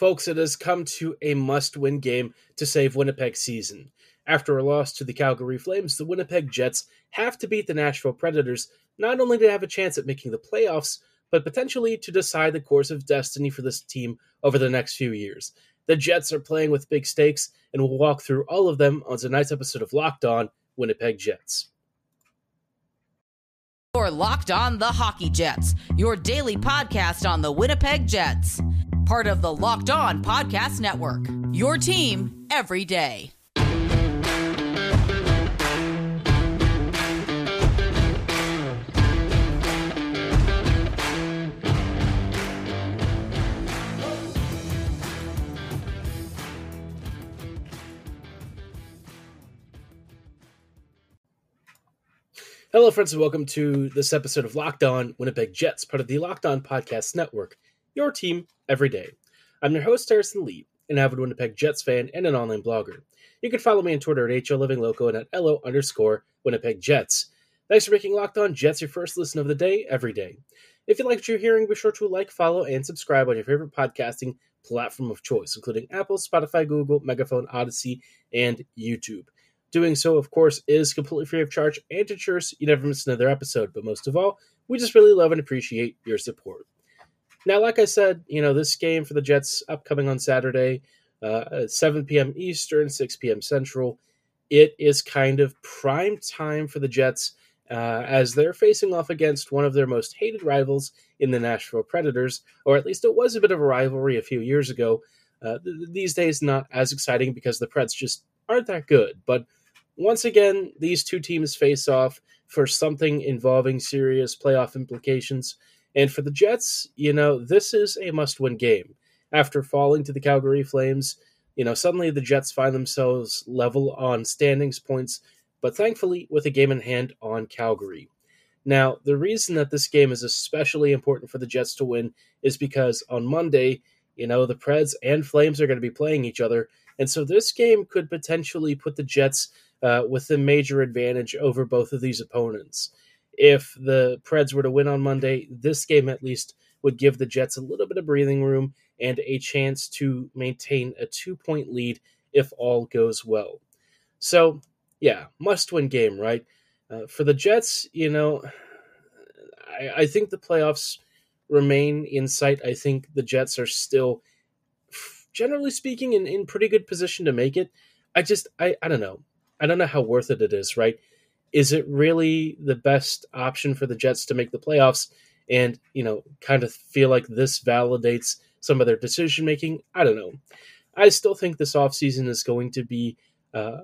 Folks, it has come to a must win game to save Winnipeg's season. After a loss to the Calgary Flames, the Winnipeg Jets have to beat the Nashville Predators not only to have a chance at making the playoffs, but potentially to decide the course of destiny for this team over the next few years. The Jets are playing with big stakes, and we'll walk through all of them on tonight's episode of Locked On Winnipeg Jets. You're Locked On the Hockey Jets, your daily podcast on the Winnipeg Jets part of the Locked On Podcast Network. Your team every day. Hello, friends, and welcome to this episode of Locked On Winnipeg Jets, part of the Locked On Podcast Network your team every day. I'm your host, Harrison Lee, an avid Winnipeg Jets fan and an online blogger. You can follow me on Twitter at HOLivingLoco and at LO underscore Winnipeg Jets. Thanks for making Locked On Jets your first listen of the day every day. If you like what you're hearing, be sure to like, follow, and subscribe on your favorite podcasting platform of choice, including Apple, Spotify, Google, Megaphone, Audacy, and YouTube. Doing so, of course, is completely free of charge and ensures you never miss another episode. But most of all, we just really love and appreciate your support. Now, like I said, you know, this game for the Jets upcoming on Saturday, uh, 7 p.m. Eastern, 6 p.m. Central. It is kind of prime time for the Jets uh, as they're facing off against one of their most hated rivals in the Nashville Predators, or at least it was a bit of a rivalry a few years ago. Uh, th- these days, not as exciting because the Preds just aren't that good. But once again, these two teams face off for something involving serious playoff implications. And for the Jets, you know, this is a must win game. After falling to the Calgary Flames, you know, suddenly the Jets find themselves level on standings points, but thankfully with a game in hand on Calgary. Now, the reason that this game is especially important for the Jets to win is because on Monday, you know, the Preds and Flames are going to be playing each other. And so this game could potentially put the Jets uh, with a major advantage over both of these opponents if the Preds were to win on Monday, this game at least would give the Jets a little bit of breathing room and a chance to maintain a two point lead if all goes well. So, yeah, must win game, right? Uh, for the Jets, you know, I, I think the playoffs remain in sight. I think the Jets are still, generally speaking, in, in pretty good position to make it. I just, I, I don't know. I don't know how worth it it is, right? Is it really the best option for the Jets to make the playoffs and, you know, kind of feel like this validates some of their decision making? I don't know. I still think this offseason is going to be uh,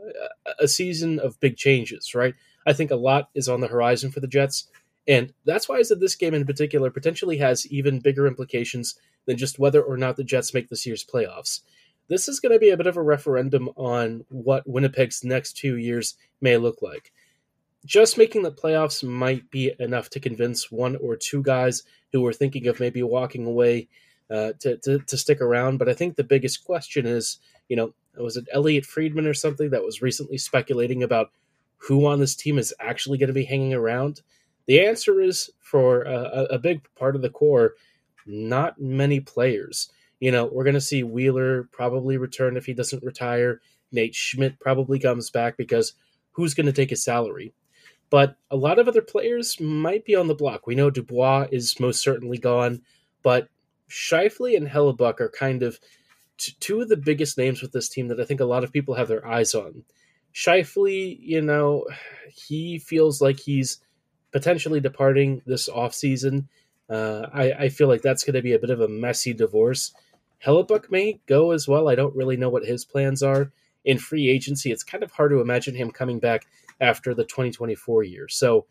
a season of big changes, right? I think a lot is on the horizon for the Jets. And that's why I said this game in particular potentially has even bigger implications than just whether or not the Jets make this year's playoffs. This is going to be a bit of a referendum on what Winnipeg's next two years may look like just making the playoffs might be enough to convince one or two guys who were thinking of maybe walking away uh, to, to, to stick around. But I think the biggest question is, you know, was it Elliotte Friedman or something that was recently speculating about who on this team is actually going to be hanging around? The answer is for a, a big part of the core, not many players. You know, we're going to see Wheeler probably return if he doesn't retire. Nate Schmidt probably comes back because who's going to take his salary? But a lot of other players might be on the block. We know Dubois is most certainly gone, but Scheifele and Hellebuyck are kind of t- two of the biggest names with this team that I think a lot of people have their eyes on. Scheifele, you know, he feels like he's potentially departing this offseason. Uh, I, I feel like that's going to be a bit of a messy divorce. Hellebuyck may go as well. I don't really know what his plans are. In free agency, it's kind of hard to imagine him coming back after the 2024 year. So,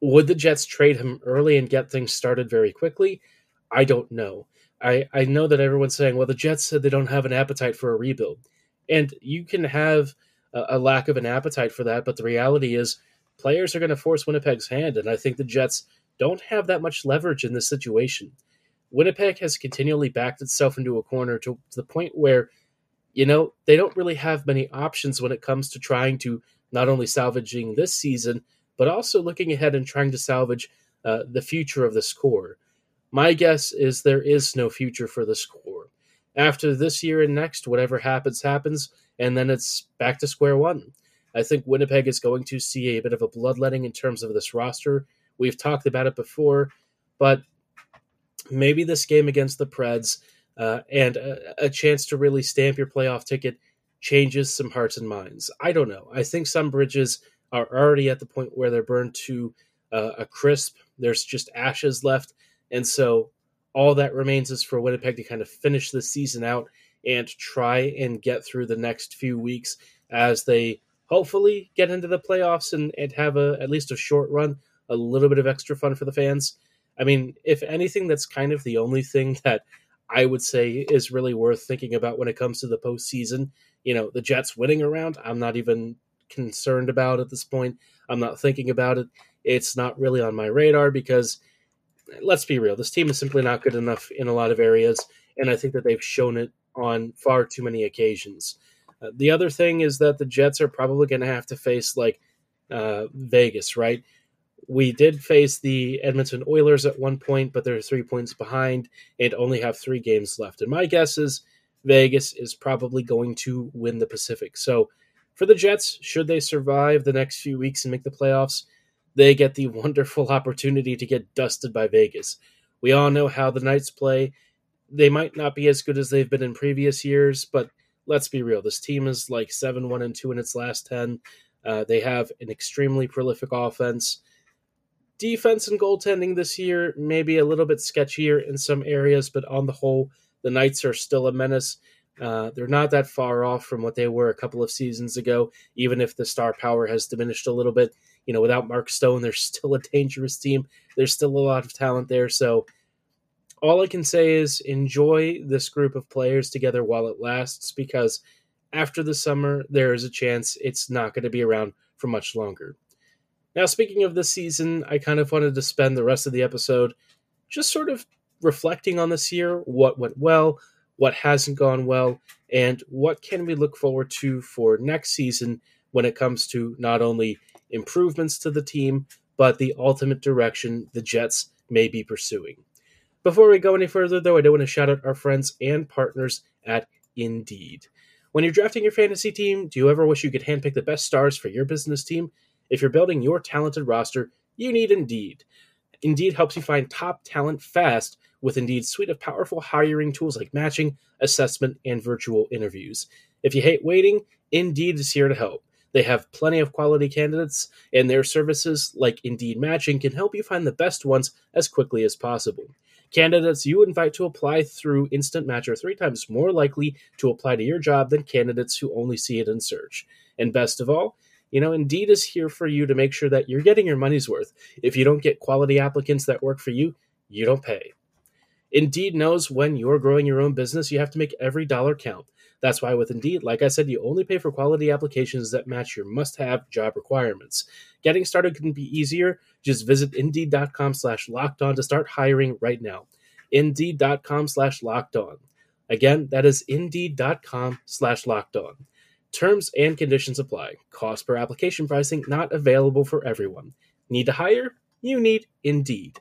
would the Jets trade him early and get things started very quickly? I don't know. I, I know that everyone's saying, well, the Jets said they don't have an appetite for a rebuild. And you can have a, a lack of an appetite for that, but the reality is players are going to force Winnipeg's hand. And I think the Jets don't have that much leverage in this situation. Winnipeg has continually backed itself into a corner to, to the point where, you know, they don't really have many options when it comes to trying to not only salvaging this season, but also looking ahead and trying to salvage uh, the future of this core. My guess is there is no future for this core. after this year and next, whatever happens, happens, and then it's back to square one. I think Winnipeg is going to see a bit of a bloodletting in terms of this roster. We've talked about it before, but maybe this game against the Preds uh, and a, a, chance to really stamp your playoff ticket changes some hearts and minds. I don't know. I think some bridges are already at the point where they're burned to uh, a crisp. There's just ashes left. And so all that remains is for Winnipeg to kind of finish the season out and try and get through the next few weeks as they hopefully get into the playoffs and, and have a at least a short run, a little bit of extra fun for the fans. I mean, if anything, that's kind of the only thing that I would say is really worth thinking about when it comes to the postseason. You know, the Jets winning around, I'm not even concerned about at this point. I'm not thinking about it. It's not really on my radar because let's be real, this team is simply not good enough in a lot of areas, and I think that they've shown it on far too many occasions. Uh, the other thing is that the Jets are probably going to have to face like uh, Vegas, right? We did face the Edmonton Oilers at one point, but they're three points behind and only have three games left. And my guess is Vegas is probably going to win the Pacific. So for the Jets, should they survive the next few weeks and make the playoffs, they get the wonderful opportunity to get dusted by Vegas. We all know how the Knights play. They might not be as good as they've been in previous years, but let's be real. This team is like 7 1 and 2 in its last 10. Uh, they have an extremely prolific offense. Defense and goaltending this year may be a little bit sketchier in some areas, but on the whole, the Knights are still a menace. Uh, they're not that far off from what they were a couple of seasons ago, even if the star power has diminished a little bit you know, without Mark Stone, they're still a dangerous team. There's still a lot of talent there. So all I can say is enjoy this group of players together while it lasts because after the summer, there is a chance it's not going to be around for much longer. Now, speaking of this season, I kind of wanted to spend the rest of the episode just sort of reflecting on this year what went well, what hasn't gone well, and what can we look forward to for next season when it comes to not only improvements to the team, but the ultimate direction the Jets may be pursuing. Before we go any further, though, I do want to shout out our friends and partners at Indeed. When you're drafting your fantasy team, do you ever wish you could handpick the best stars for your business team? If you're building your talented roster, you need Indeed. Indeed helps you find top talent fast with Indeed's suite of powerful hiring tools like matching, assessment, and virtual interviews. If you hate waiting, Indeed is here to help. They have plenty of quality candidates, and their services, like Indeed Matching, can help you find the best ones as quickly as possible. Candidates you invite to apply through Instant Match are three times more likely to apply to your job than candidates who only see it in search. And best of all, you know, Indeed is here for you to make sure that you're getting your money's worth. If you don't get quality applicants that work for you, you don't pay. Indeed knows when you're growing your own business, you have to make every dollar count. That's why with Indeed, like I said, you only pay for quality applications that match your must-have job requirements. Getting started can be easier. Just visit Indeed.com slash locked on to start hiring right now. Indeed.com slash locked on. Again, that is Indeed.com slash locked on. Terms and conditions apply. Cost per application pricing not available for everyone. Need to hire? You need Indeed.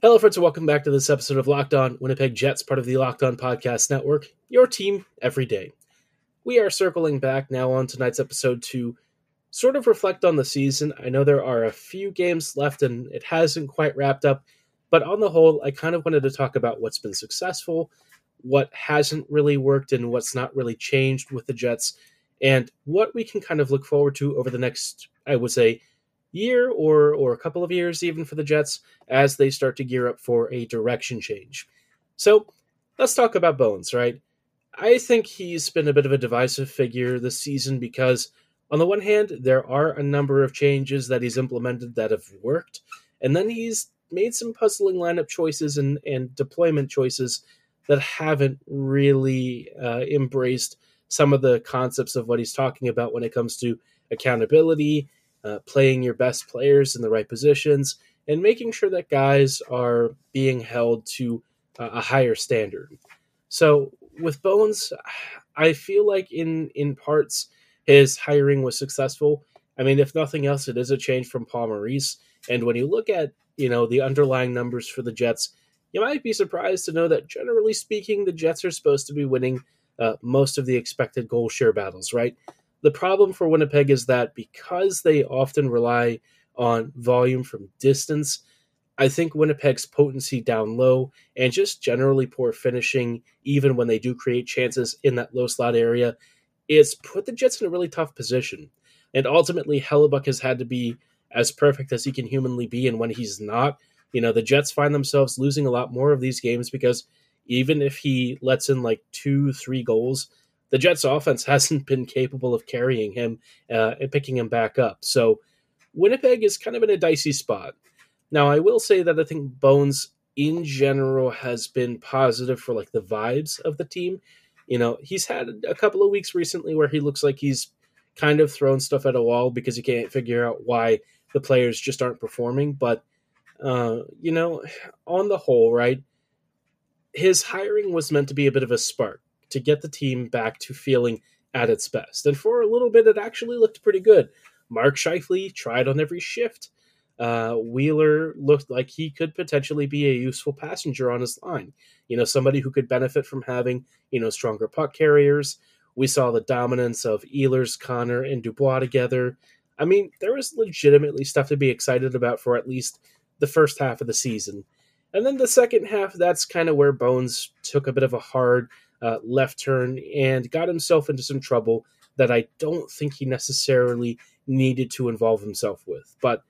Hello, friends, and welcome back to this episode of Locked On Winnipeg Jets, part of the Locked On Podcast Network, your team every day. We are circling back now on tonight's episode to sort of reflect on the season. I know there are a few games left and it hasn't quite wrapped up, but on the whole, I kind of wanted to talk about what's been successful, what hasn't really worked, and what's not really changed with the Jets, and what we can kind of look forward to over the next, I would say, year or or a couple of years even for the Jets as they start to gear up for a direction change. So let's talk about Bones, right? I think he's been a bit of a divisive figure this season because on the one hand, there are a number of changes that he's implemented that have worked, and then he's made some puzzling lineup choices and, and deployment choices that haven't really uh, embraced some of the concepts of what he's talking about when it comes to accountability uh, playing your best players in the right positions, and making sure that guys are being held to uh, a higher standard. So with Bones, I feel like in in parts his hiring was successful. I mean, if nothing else, it is a change from Paul Maurice. And when you look at you know, the underlying numbers for the Jets, you might be surprised to know that generally speaking, the Jets are supposed to be winning uh, most of the expected goal share battles, right? The problem for Winnipeg is that because they often rely on volume from distance, I think Winnipeg's potency down low and just generally poor finishing, even when they do create chances in that low slot area, is put the Jets in a really tough position. And ultimately, Hellebuyck has had to be as perfect as he can humanly be. And when he's not, you know, the Jets find themselves losing a lot more of these games because even if he lets in like two, three goals, the Jets offense hasn't been capable of carrying him uh, and picking him back up. So Winnipeg is kind of in a dicey spot. Now, I will say that I think Bones in general has been positive for like the vibes of the team. You know, he's had a couple of weeks recently where he looks like he's kind of thrown stuff at a wall because he can't figure out why the players just aren't performing. But, uh, you know, on the whole, right, his hiring was meant to be a bit of a spark to get the team back to feeling at its best. And for a little bit, it actually looked pretty good. Mark Scheifele tried on every shift. Uh, Wheeler looked like he could potentially be a useful passenger on his line. You know, somebody who could benefit from having, you know, stronger puck carriers. We saw the dominance of Ehlers, Connor, and Dubois together. I mean, there was legitimately stuff to be excited about for at least the first half of the season. And then the second half, that's kind of where Bones took a bit of a hard uh, left turn and got himself into some trouble that I don't think he necessarily needed to involve himself with. But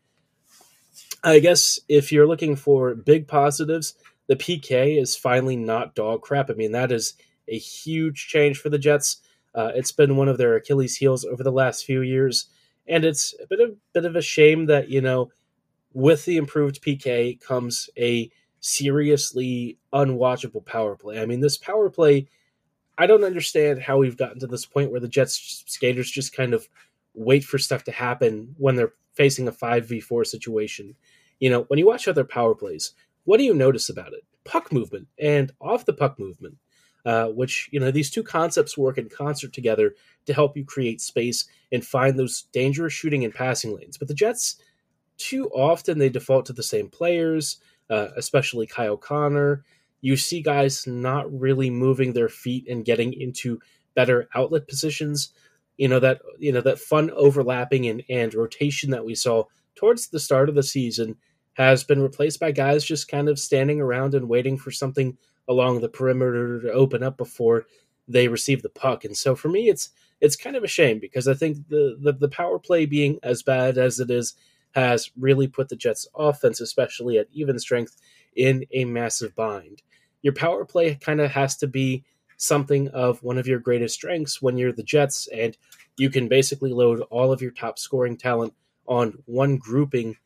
I guess if you're looking for big positives, the PK is finally not dog crap. I mean, that is a huge change for the Jets. Uh, it's been one of their Achilles' heels over the last few years, and it's a bit of bit of a shame that you know, with the improved PK comes a seriously unwatchable power play. I mean, this power play, I don't understand how we've gotten to this point where the Jets skaters just kind of wait for stuff to happen when they're facing a 5v4 situation. You know, when you watch other power plays, what do you notice about it? Puck movement and off the puck movement, uh, which, you know, these two concepts work in concert together to help you create space and find those dangerous shooting and passing lanes. But the Jets, too often, they default to the same players, uh, especially Kyle Connor. You see guys not really moving their feet and getting into better outlet positions you know that you know that fun overlapping and, and rotation that we saw towards the start of the season has been replaced by guys just kind of standing around and waiting for something along the perimeter to open up before they receive the puck. And so for me, it's it's kind of a shame because I think the, the, the power play being as bad as it is has really put the Jets' offense, especially at even strength, in a massive bind. Your power play kind of has to be something of one of your greatest strengths when you're the Jets, and you can basically load all of your top scoring talent on one grouping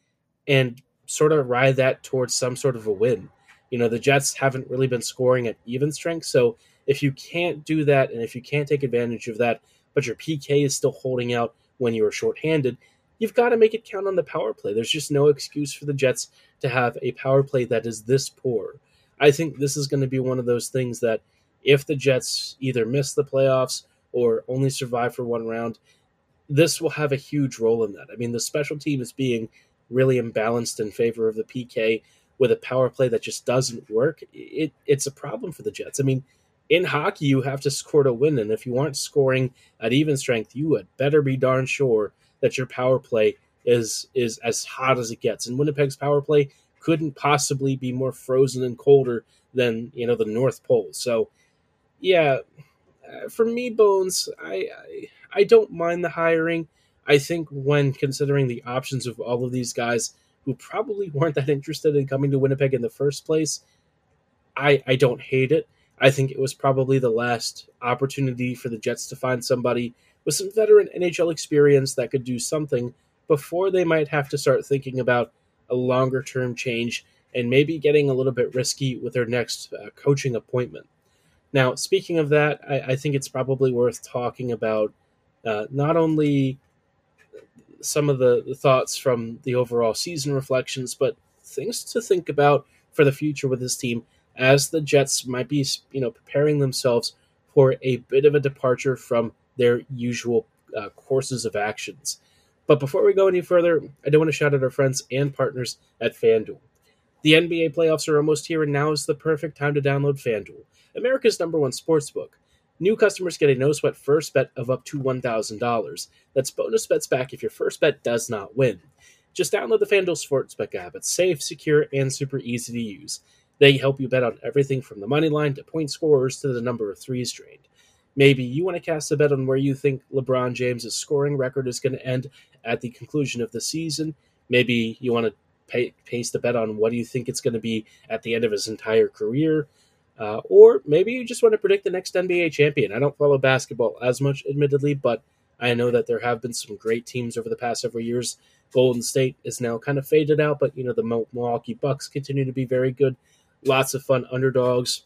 and sort of ride that towards some sort of a win. You know, the Jets haven't really been scoring at even strength, so if you can't do that and if you can't take advantage of that, but your PK is still holding out when you are shorthanded, you've got to make it count on the power play. There's just no excuse for the Jets to have a power play that is this poor. I think this is going to be one of those things that if the Jets either miss the playoffs or only survive for one round, this will have a huge role in that. I mean, the special team is being really imbalanced in favor of the PK with a power play that just doesn't work. It it's a problem for the Jets. I mean, in hockey, you have to score to win, and if you aren't scoring at even strength, you had better be darn sure that your power play is is as hot as it gets. And Winnipeg's power play couldn't possibly be more frozen and colder than you know the North Pole. So yeah, uh, for me, Bones, I, I I don't mind the hiring. I think when considering the options of all of these guys who probably weren't that interested in coming to Winnipeg in the first place, I I don't hate it. I think it was probably the last opportunity for the Jets to find somebody with some veteran NHL experience that could do something before they might have to start thinking about a longer term change and maybe getting a little bit risky with their next uh, coaching appointment. Now, speaking of that, I, I think it's probably worth talking about uh, not only some of the, the thoughts from the overall season reflections, but things to think about for the future with this team as the Jets might be, you know, preparing themselves for a bit of a departure from their usual uh, courses of actions. But before we go any further, I do want to shout out our friends and partners at FanDuel. The NBA playoffs are almost here, and now is the perfect time to download FanDuel, America's number one sportsbook. New customers get a no sweat first bet of up to $1,000. That's bonus bets back if your first bet does not win. Just download the FanDuel Sportsbook app. It's safe, secure, and super easy to use. They help you bet on everything from the money line to point scorers to the number of threes drained. Maybe you want to cast a bet on where you think LeBron James' scoring record is going to end at the conclusion of the season. Maybe you want to pay, pace the bet on what do you think it's going to be at the end of his entire career. Uh, or maybe you just want to predict the next NBA champion. I don't follow basketball as much, admittedly, but I know that there have been some great teams over the past several years. Golden State is now kind of faded out, but you know the Milwaukee Bucks continue to be very good. Lots of fun underdogs,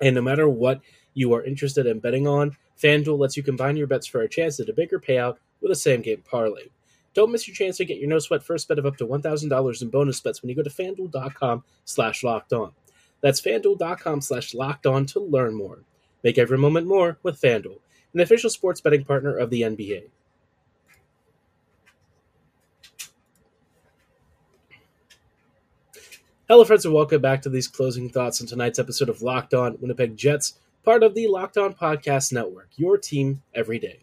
and no matter what you are interested in betting on, FanDuel lets you combine your bets for a chance at a bigger payout with a same game parlay. Don't miss your chance to get your no sweat first bet of up to $1,000 in bonus bets when you go to fanduel.com slash locked on. That's fanduel.com slash locked on to learn more. Make every moment more with FanDuel, an official sports betting partner of the NBA. Hello, friends, and welcome back to these closing thoughts on tonight's episode of Locked On Winnipeg Jets, part of the Locked On Podcast Network, your team every day.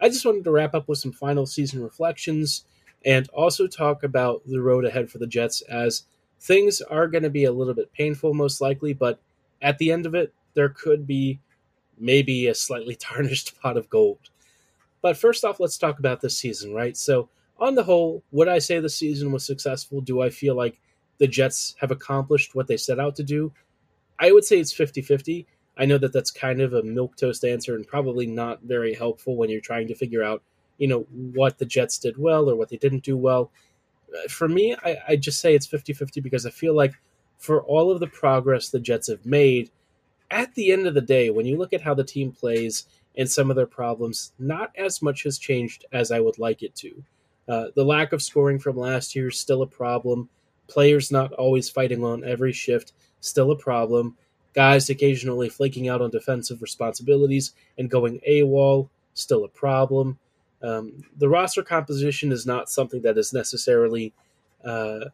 I just wanted to wrap up with some final season reflections and also talk about the road ahead for the Jets as things are going to be a little bit painful, most likely, but at the end of it, there could be maybe a slightly tarnished pot of gold. But first off, let's talk about this season, right? So, on the whole, would I say the season was successful? Do I feel like the Jets have accomplished what they set out to do? I would say it's 50 50. I know that that's kind of a milk toast answer and probably not very helpful when you're trying to figure out, you know, what the Jets did well or what they didn't do well. Uh, for me, I, I just say it's 50 50 because I feel like for all of the progress the Jets have made, at the end of the day, when you look at how the team plays and some of their problems, not as much has changed as I would like it to. Uh, the lack of scoring from last year is still a problem. Players not always fighting on every shift, still a problem guys occasionally flaking out on defensive responsibilities and going AWOL, still a problem. Um, the roster composition is not something that is necessarily uh,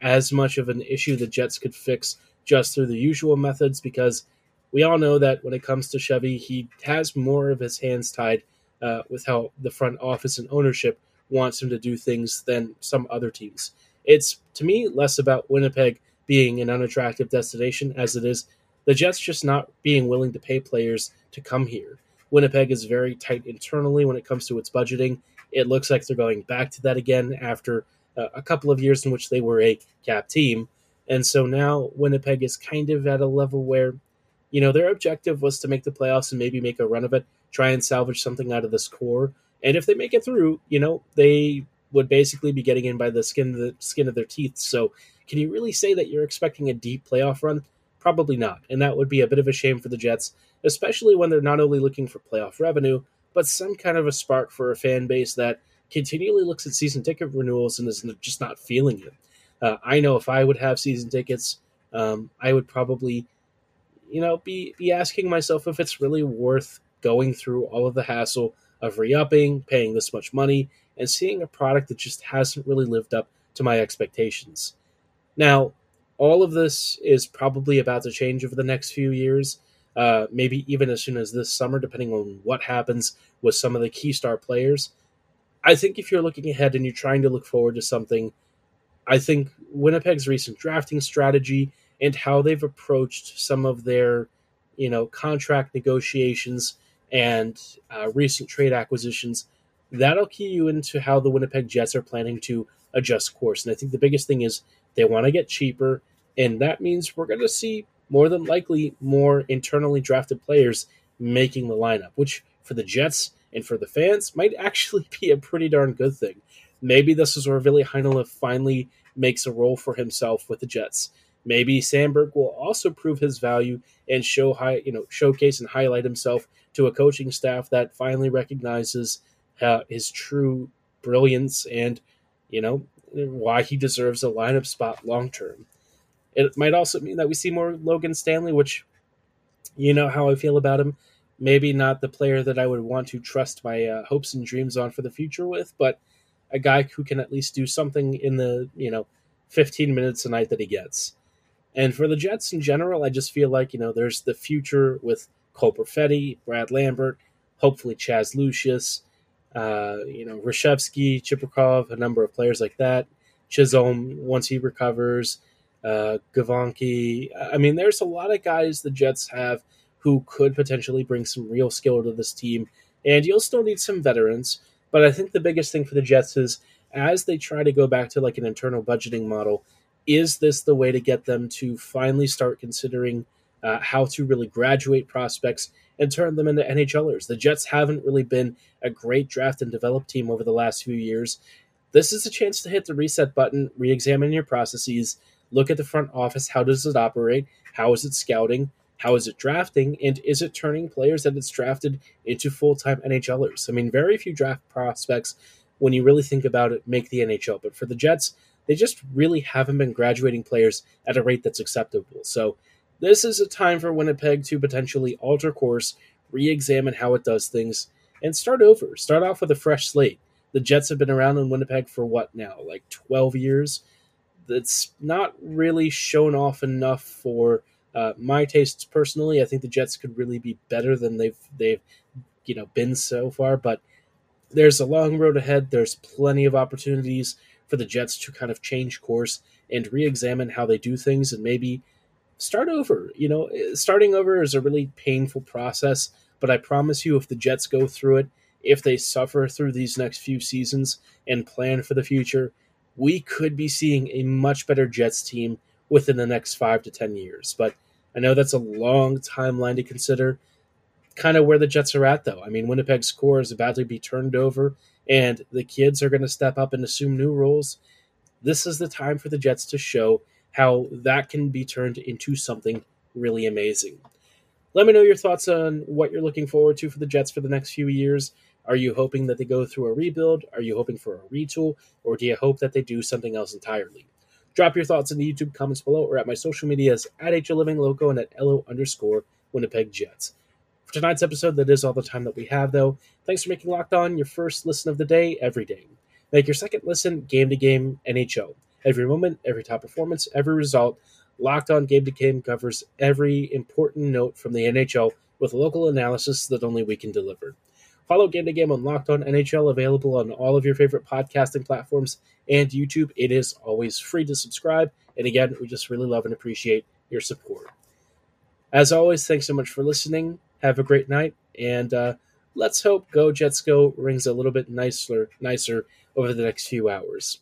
as much of an issue the Jets could fix just through the usual methods because we all know that when it comes to Chevy, he has more of his hands tied uh, with how the front office and ownership wants him to do things than some other teams. It's to me less about Winnipeg being an unattractive destination as it is the Jets just not being willing to pay players to come here. Winnipeg is very tight internally when it comes to its budgeting. It looks like they're going back to that again after uh, a couple of years in which they were a cap team. And so now Winnipeg is kind of at a level where, you know, their objective was to make the playoffs and maybe make a run of it, try and salvage something out of this core. And if they make it through, you know, they would basically be getting in by the skin of the skin of their teeth. So can you really say that you're expecting a deep playoff run? Probably not. And that would be a bit of a shame for the Jets, especially when they're not only looking for playoff revenue, but some kind of a spark for a fan base that continually looks at season ticket renewals and is just not feeling it. Uh, I know if I would have season tickets, um, I would probably, you know, be be asking myself if it's really worth going through all of the hassle of re-upping, paying this much money, and seeing a product that just hasn't really lived up to my expectations. Now, all of this is probably about to change over the next few years, uh, maybe even as soon as this summer, depending on what happens with some of the key star players. I think if you're looking ahead and you're trying to look forward to something, I think Winnipeg's recent drafting strategy and how they've approached some of their, you know, contract negotiations and uh, recent trade acquisitions, that'll key you into how the Winnipeg Jets are planning to adjust course. And I think the biggest thing is they want to get cheaper and that means we're going to see more than likely more internally drafted players making the lineup, which for the Jets and for the fans might actually be a pretty darn good thing. Maybe this is where Ville Heinola finally makes a role for himself with the Jets. Maybe Samberg will also prove his value and show high, you know, showcase and highlight himself to a coaching staff that finally recognizes uh, his true brilliance and, you know, why he deserves a lineup spot long term. It might also mean that we see more Logan Stanley, which you know how I feel about him. Maybe not the player that I would want to trust my uh, hopes and dreams on for the future with, but a guy who can at least do something in the you know 15 minutes a night that he gets. And for the Jets in general, I just feel like, you know, there's the future with Cole Perfetti, Brad Lambert, hopefully Chaz Lucius, uh, you know, Reshevsky, Chibrikov, a number of players like that. Chisholm, once he recovers, uh, Gavonki. I mean, there's a lot of guys the Jets have who could potentially bring some real skill to this team. And you'll still need some veterans. But I think the biggest thing for the Jets is as they try to go back to like an internal budgeting model, is this the way to get them to finally start considering uh, how to really graduate prospects and turn them into NHLers? The Jets haven't really been a great draft and develop team over the last few years. This is a chance to hit the reset button, re examine your processes, look at the front office. How does it operate? How is it scouting? How is it drafting? And is it turning players that it's drafted into full time NHLers? I mean, very few draft prospects, when you really think about it, make the NHL. But for the Jets, they just really haven't been graduating players at a rate that's acceptable. So this is a time for Winnipeg to potentially alter course, re examine how it does things, and start over. Start off with a fresh slate. The Jets have been around in Winnipeg for what now, like 12 years? That's not really shown off enough for uh, my tastes personally. I think the Jets could really be better than they've they've you know been so far, but there's a long road ahead. There's plenty of opportunities for the Jets to kind of change course and re-examine how they do things and maybe start over. You know, eh, starting over is a really painful process, but I promise you if the Jets go through it, if they suffer through these next few seasons and plan for the future, we could be seeing a much better Jets team within the next 5 to 10 years. But I know that's a long timeline to consider. Kind of where the Jets are at, though. I mean, Winnipeg's core is about to be turned over and the kids are going to step up and assume new roles, this is the time for the Jets to show how that can be turned into something really amazing. Let me know your thoughts on what you're looking forward to for the Jets for the next few years. Are you hoping that they go through a rebuild? Are you hoping for a retool? Or do you hope that they do something else entirely? Drop your thoughts in the YouTube comments below or at my social medias at HLivingLoco and at LO underscore Winnipeg Jets. For tonight's episode, that is all the time that we have, though. Thanks for making Locked On your first listen of the day every day. Make your second listen game to game NHL. Every moment, every top performance, every result. Locked On Game to Game covers every important note from the NHL with local analysis that only we can deliver. Follow Game to Game on Locked On NHL, available on all of your favorite podcasting platforms and YouTube. It is always free to subscribe. And again, we just really love and appreciate your support. As always, thanks so much for listening. Have a great night, and uh, let's hope Go Jets Go rings a little bit nicer, nicer over the next few hours.